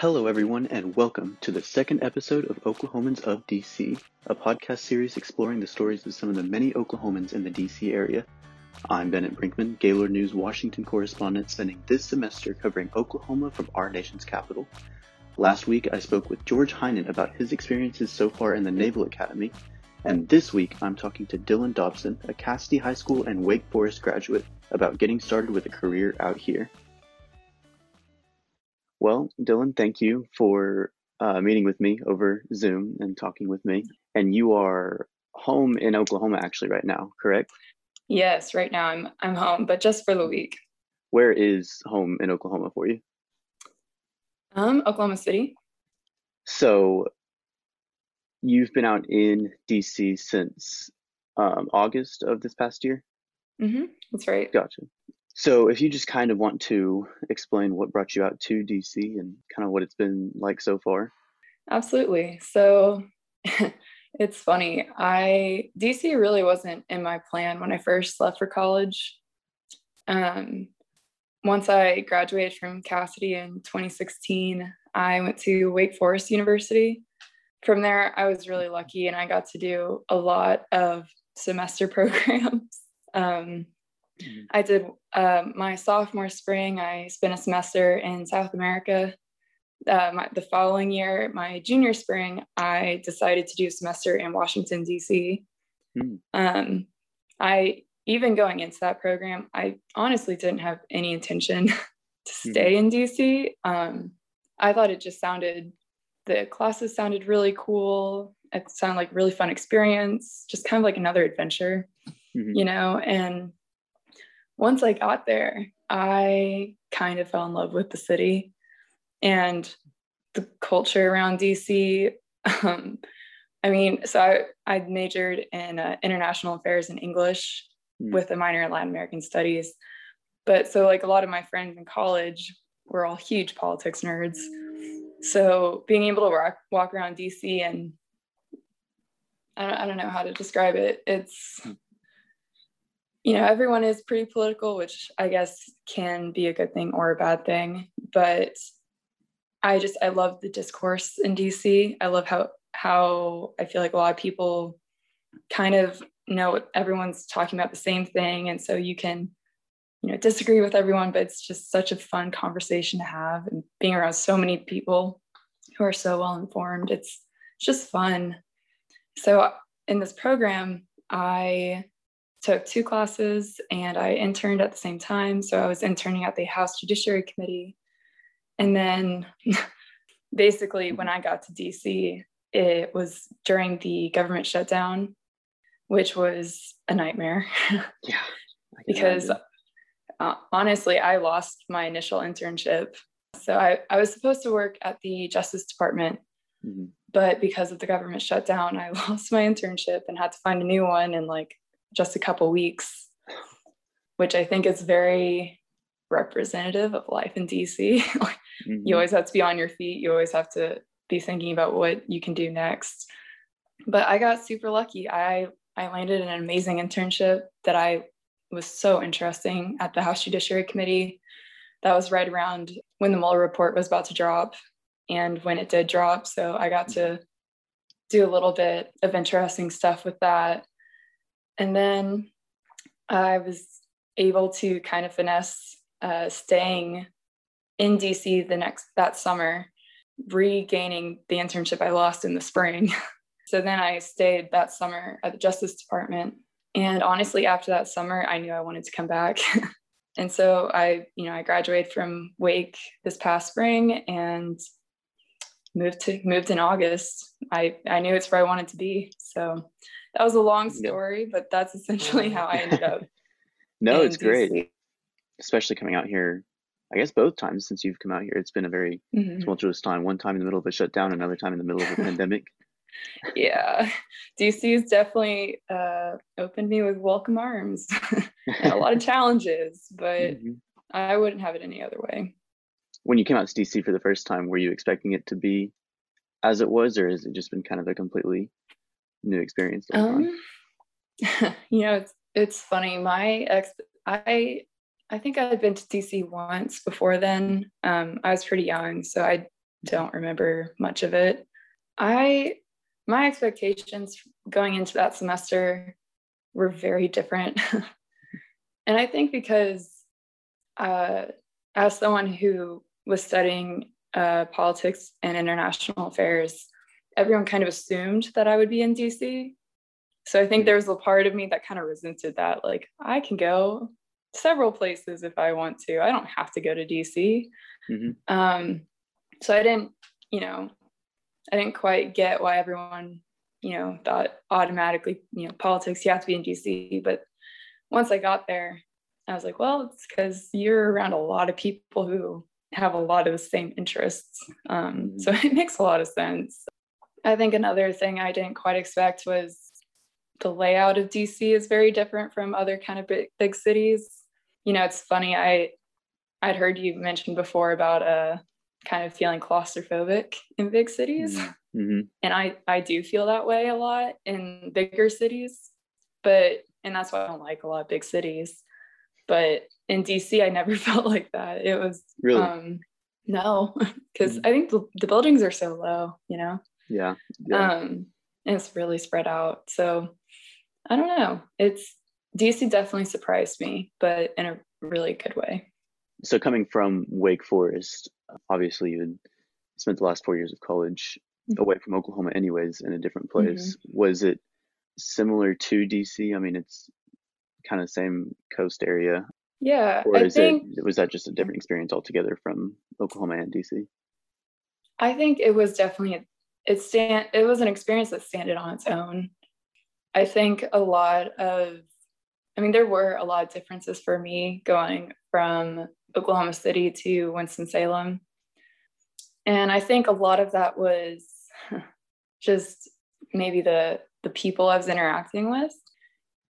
Hello, everyone, and welcome to the second episode of Oklahomans of DC, a podcast series exploring the stories of some of the many Oklahomans in the DC area. I'm Bennett Brinkman, Gaylord News Washington correspondent, spending this semester covering Oklahoma from our nation's capital. Last week, I spoke with George Heinen about his experiences so far in the Naval Academy, and this week, I'm talking to Dylan Dobson, a Casady High School and Wake Forest graduate, about getting started with a career out here. Well, Dylan, thank you for uh, meeting with me over Zoom and talking with me. And you are home in Oklahoma actually right now, correct? Yes, right now I'm I'm home, but just for the week. Where is home in Oklahoma for you? Um, Oklahoma City. So you've been out in DC since um, August of this past year? Mm-hmm. That's right. Gotcha. So, if you just kind of want to explain what brought you out to DC and kind of what it's been like so far. Absolutely. So, it's funny. I DC really wasn't in my plan when I first left for college. Um, once I graduated from Casady in 2016, I went to Wake Forest University. From there, I was really lucky and I got to do a lot of semester programs. Um, Mm-hmm. I did uh, my sophomore spring, I spent a semester in South America. Uh, my, the following year, my junior spring, I decided to do a semester in Washington, D.C. Mm. Um, I even going into that program, I honestly didn't have any intention to mm-hmm. stay mm. in D.C. Um, I thought it just sounded, the classes sounded really cool. It sounded like really fun experience, just kind of like another adventure, mm-hmm. you know, and once I got there, I kind of fell in love with the city and the culture around DC. Um, I mean, so I, I majored in uh, international affairs and English mm. with a minor in Latin American studies. But so, like, a lot of my friends in college were all huge politics nerds. So, being able to walk, walk around DC and I don't, I don't know how to describe it. It's hmm you know, everyone is pretty political, which I guess can be a good thing or a bad thing. But I just I love the discourse in DC. I love how how I feel like a lot of people kind of know everyone's talking about the same thing, and so you can you know disagree with everyone, but it's just such a fun conversation to have. And being around so many people who are so well informed, it's just fun. So in this program, I took two classes and I interned at the same time. So I was interning at the House Judiciary Committee. And then basically, when I got to DC, it was during the government shutdown, which was a nightmare. yeah. because uh, honestly, I lost my initial internship. So I, I was supposed to work at the Justice Department. Mm-hmm. But because of the government shutdown, I lost my internship and had to find a new one. And like just a couple weeks, which I think is very representative of life in DC. mm-hmm. You always have to be on your feet. You always have to be thinking about what you can do next. But I got super lucky. I I landed an amazing internship that I was so interesting at the House Judiciary Committee. That was right around when the Mueller report was about to drop and when it did drop. So I got to do a little bit of interesting stuff with that. And then I was able to kind of finesse uh, staying in DC the next that summer, regaining the internship I lost in the spring. so then I stayed that summer at the Justice Department. And honestly, after that summer, I knew I wanted to come back. and so I, you know, I graduated from Wake this past spring and moved to moved in August. I I knew it's where I wanted to be. So that was a long story, but that's essentially how I ended up. no, it's DC. great, especially coming out here. I guess both times since you've come out here, it's been a very mm-hmm. tumultuous time. One time in the middle of a shutdown, another time in the middle of a pandemic. Yeah, DC has definitely uh, opened me with welcome arms a lot of challenges, but mm-hmm. I wouldn't have it any other way. When you came out to DC for the first time, were you expecting it to be as it was, or has it just been kind of a completely new experience? Um, you know, it's it's funny. My ex, I I think I had been to DC once before then. Um, I was pretty young, so I don't remember much of it. I my expectations going into that semester were very different. and I think because uh, as someone who was studying uh, politics and international affairs, everyone kind of assumed that I would be in DC. So I think there was a part of me that kind of resented that. Like, I can go several places if I want to. I don't have to go to DC. Mm-hmm. Um, so I didn't, you know, I didn't quite get why everyone, you know, thought automatically, you know, politics, you have to be in DC. But once I got there, I was like, well, it's because you're around a lot of people who have a lot of the same interests. Um, mm-hmm. so it makes a lot of sense. I think another thing I didn't quite expect was the layout of DC is very different from other kind of big, big cities. You know, it's funny. I I'd heard you mention before about uh, kind of feeling claustrophobic in big cities, mm-hmm. mm-hmm. and I I do feel that way a lot in bigger cities, but and that's why I don't like a lot of big cities. But in DC, I never felt like that. It was really um, no, because mm-hmm. I think the, the buildings are so low. You know. Yeah. yeah. Um, it's really spread out. So I don't know. It's DC definitely surprised me, but in a really good way. So coming from Wake Forest, obviously you had spent the last four years of college mm-hmm. away from Oklahoma anyways in a different place. Mm-hmm. Was it similar to DC? I mean, it's kind of same coast area. Yeah. Or is think, it was that just a different experience altogether from Oklahoma and DC? I think it was definitely it stand it was an experience that standed on its own. I think a lot of I mean there were a lot of differences for me going from Oklahoma City to Winston-Salem. And I think a lot of that was just maybe the the people I was interacting with.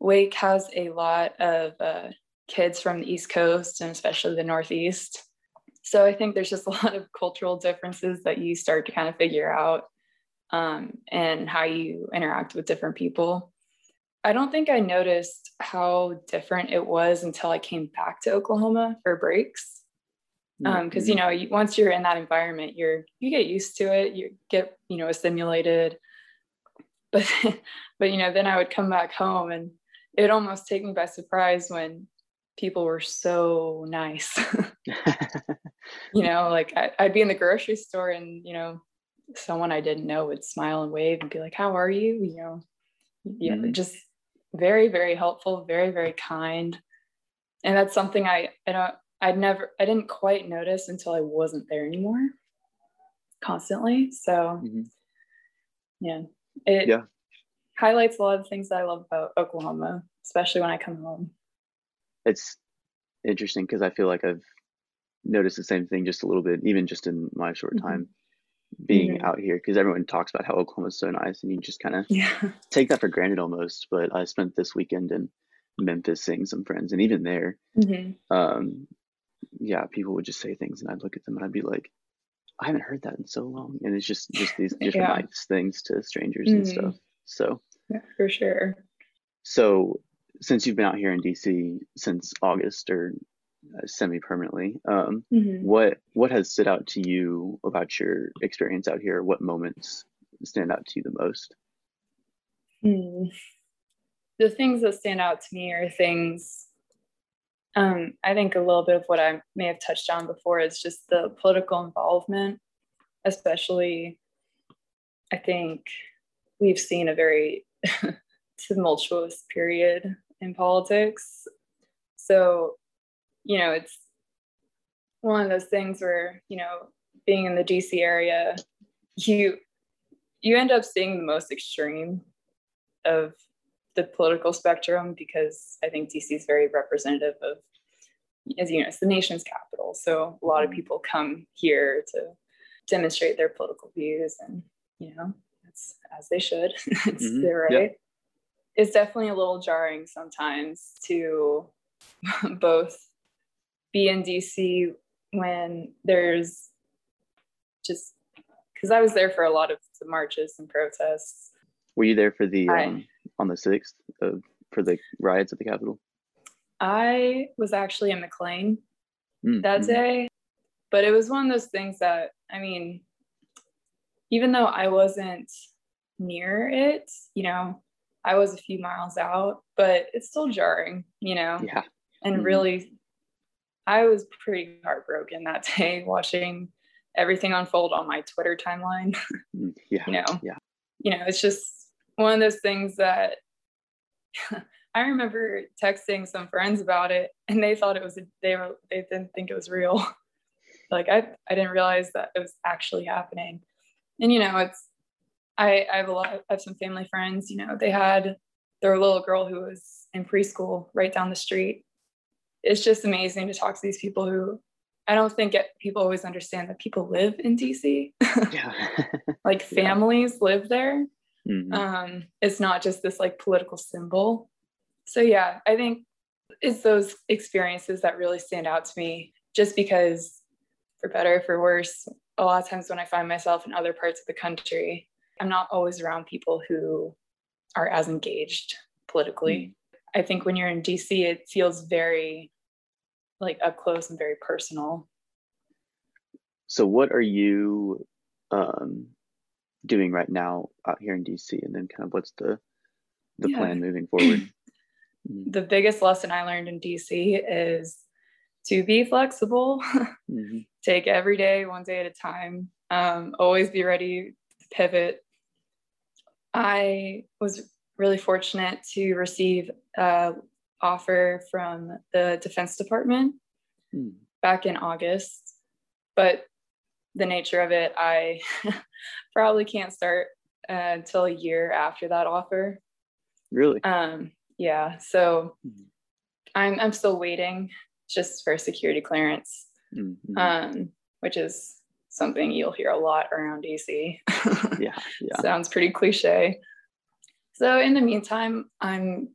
Wake has a lot of uh, kids from the East Coast and especially the Northeast. So I think there's just a lot of cultural differences that you start to kind of figure out um, and how you interact with different people. I don't think I noticed how different it was until I came back to Oklahoma for breaks. Because um, mm-hmm. you know, you, once you're in that environment, you're you get used to it. You get you know assimilated. But but you know, then I would come back home and it would almost take me by surprise when people were so nice. you know, like I, I'd be in the grocery store and you know someone I didn't know would smile and wave and be like, "How are you?" You know, yeah, mm-hmm. just very, very helpful, very, very kind, and that's something I I don't I'd never I didn't quite notice until I wasn't there anymore, constantly. So, mm-hmm. yeah, it yeah. highlights a lot of things that I love about Oklahoma, especially when I come home. It's interesting because I feel like I've noticed the same thing just a little bit, even just in my short mm-hmm. time being mm-hmm. out here because everyone talks about how Oklahoma's so nice and you just kind of yeah. take that for granted almost. But I spent this weekend in Memphis seeing some friends, and even there, mm-hmm. um, yeah, people would just say things, and I'd look at them and I'd be like, I haven't heard that in so long, and it's just just these different yeah. nice things to strangers mm-hmm. and stuff. So yeah, for sure. So since you've been out here in DC since August or uh, semi-permanently. Um, mm-hmm. What what has stood out to you about your experience out here? What moments stand out to you the most? Hmm. The things that stand out to me are things. Um, I think a little bit of what I may have touched on before is just the political involvement, especially. I think we've seen a very tumultuous period in politics. So you know, it's one of those things where, you know, being in the DC area, you you end up seeing the most extreme of the political spectrum because I think DC is very representative of, as you know, it's the nation's capital. So a lot of mm-hmm. people come here to demonstrate their political views, and you know, it's as they should. it's mm-hmm. their right. Yeah. It's definitely a little jarring sometimes to both be in DC when there's just because I was there for a lot of the marches and protests. Were you there for the I, um, on the sixth of for the riots at the Capitol? I was actually in McLean mm, that mm day, but it was one of those things that I mean, even though I wasn't near it, you know, I was a few miles out, but it's still jarring, you know? Yeah. And Mhm. really, I was pretty heartbroken that day watching everything unfold on my Twitter timeline. Mm, Yeah. you know, Yeah. you know, it's just one of those things that I remember texting some friends about it and they thought it was, they were, they didn't think it was real. like I, I didn't realize that it was actually happening. And, you know, it's, I, I have a lot, I have some family friends, you know, they had their little girl who was in preschool right down the street. It's just amazing to talk to these people who I don't think it, people always understand that people live in DC. Yeah. like Yeah. families live there. Mhm. Um, it's not just this like political symbol. So yeah, I think it's those experiences that really stand out to me just because for better or for worse, a lot of times when I find myself in other parts of the country, I'm not always around people who are as engaged politically. I think when you're in DC, it feels very like up close and very personal. So what are you um, doing right now out here in DC, and then kind of what's the the Yeah. plan moving forward? Mm, The biggest lesson I learned in DC is to be flexible, mhm. take every day one day at a time, um, always be ready to pivot. I was really fortunate to receive an offer from the Defense Department Mm. back in August, but the nature of it, I probably can't start uh, until a year after that offer. Really? Um, yeah, so Mhm. I'm I'm still waiting just for security clearance, Mm, mhm. um, which is something you'll hear a lot around DC. yeah. Yeah. Sounds pretty cliche. So in the meantime, I'm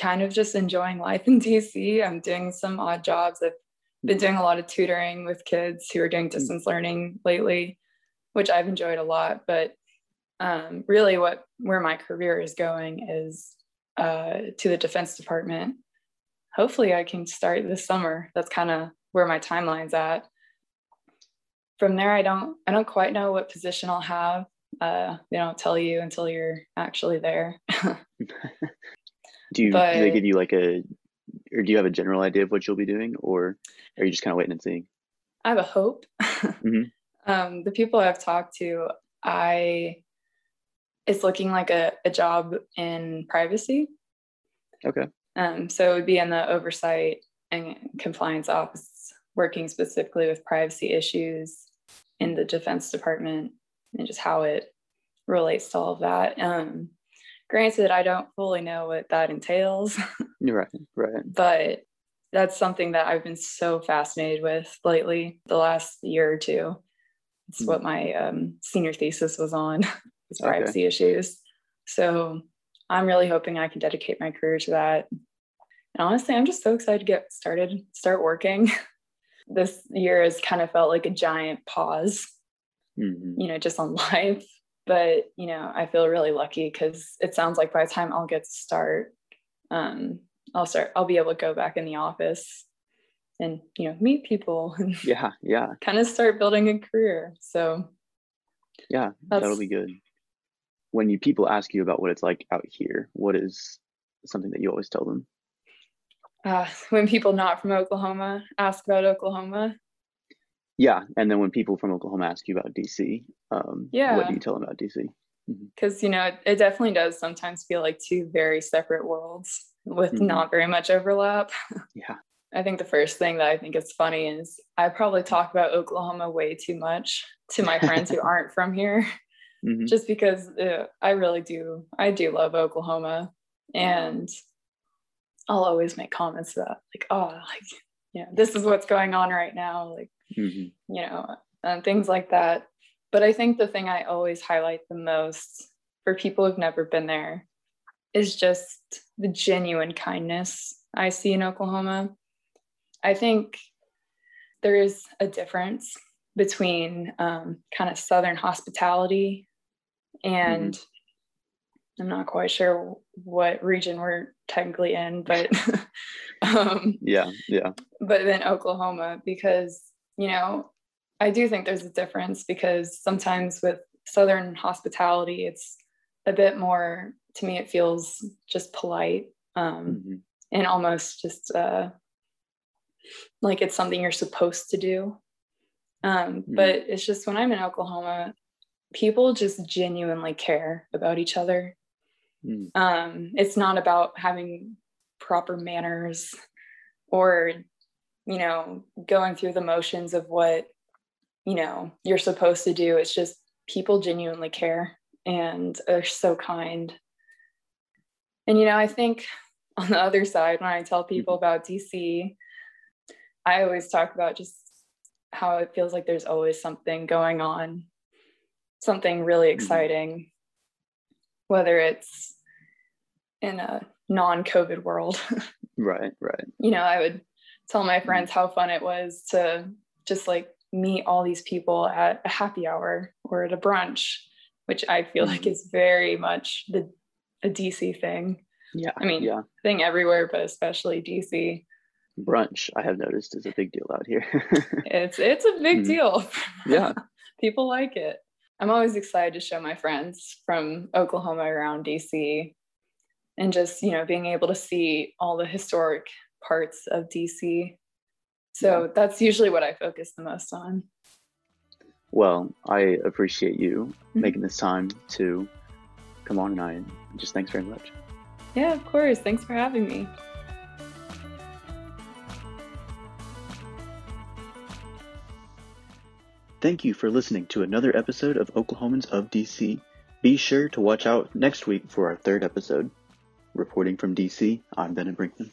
kind of just enjoying life in DC. I'm doing some odd jobs. I've been doing a lot of tutoring with kids who are doing distance learning lately, which I've enjoyed a lot. But um, really, what where my career is going is uh, to the Defense Department. Hopefully, I can start this summer. That's kind of where my timeline's at. From there, I don't I don't quite know what position I'll have. Uh, they don't tell you until you're actually there. Do you do they give you like a or do you have a general idea of what you'll be doing, or are you just kind of waiting and seeing? I have a hope. Mhm. um, the people I've talked to, I it's looking like a, a job in privacy. Okay. Um, so it would be in the oversight and compliance office, working specifically with privacy issues in the Defense Department and just how it relates to all of that. Um, granted, I don't fully know what that entails. Right. Right. but that's something that I've been so fascinated with lately, the last year or two. It's Hmm. what my um, senior thesis was on, was Okay. privacy issues. So I'm really hoping I can dedicate my career to that. And honestly, I'm just so excited to get started, start working. this year has kind of felt like a giant pause, Mhm. you know, just on life. But, you know, I feel really lucky because it sounds like by the time I'll get to start, um, I'll start, I'll be able to go back in the office and, you know, meet people and Yeah. Yeah. kind of start building a career. So Yeah. That'll be good. When you people ask you about what it's like out here, what is something that you always tell them? uh, when people not from Oklahoma ask about Oklahoma, Yeah, and then when people from Oklahoma ask you about DC, um, what do you tell them about DC? because, you know, it, it definitely does sometimes feel like two very separate worlds with Mhm. not very much overlap. Yeah, I think the first thing that I think is funny is I probably talk about Oklahoma way too much to my friends who aren't from here, hmm just because uh, I really do. I do love Oklahoma, and I'll always make comments about like, oh, like, you know, this is what's going on right now, like, hmm you know, things like that. But I think the thing I always highlight the most for people who've never been there is just the genuine kindness I see in Oklahoma. I think there is a difference between um, kind of Southern hospitality and I'm not quite sure what region we're technically in, but um, yeah, yeah, but then Oklahoma because you know I do think there's a difference because sometimes with Southern hospitality. It's a bit more, to me, it feels just polite um, mm-hmm. and almost just uh, like it's something you're supposed to do. Um, mm-hmm. But it's just when I'm in Oklahoma, people just genuinely care about each other. Mm. Um, it's not about having proper manners or, you know, going through the motions of what, you know, you're supposed to do. It's just people genuinely care and are so kind. And, you know, I think on the other side, when I tell people mm-hmm. about DC, I always talk about just how it feels like there's always something going on, something really mm-hmm. exciting, whether it's in a non COVID world. right, right. You know, I would tell my mm-hmm. friends how fun it was to just like meet all these people at a happy hour or at a brunch, which I feel like mm-hmm. is very much the a DC thing. Yeah. I mean, yeah. thing everywhere, but especially DC. Brunch, I have noticed, is a big deal out here. it's it's a big mm. deal. Yeah. People like it. I'm always excited to show my friends from Oklahoma around DC and just, you know, being able to see all the historic parts of DC. So yeah. that's usually what I focus the most on. Well, I appreciate you mm-hmm. making this time to come on and I just thanks very much. Yeah, of course. Thanks for having me. Thank you for listening to another episode of Oklahomans of DC. Be sure to watch out next week for our third episode. Reporting from DC, I'm Bennett Brinkman.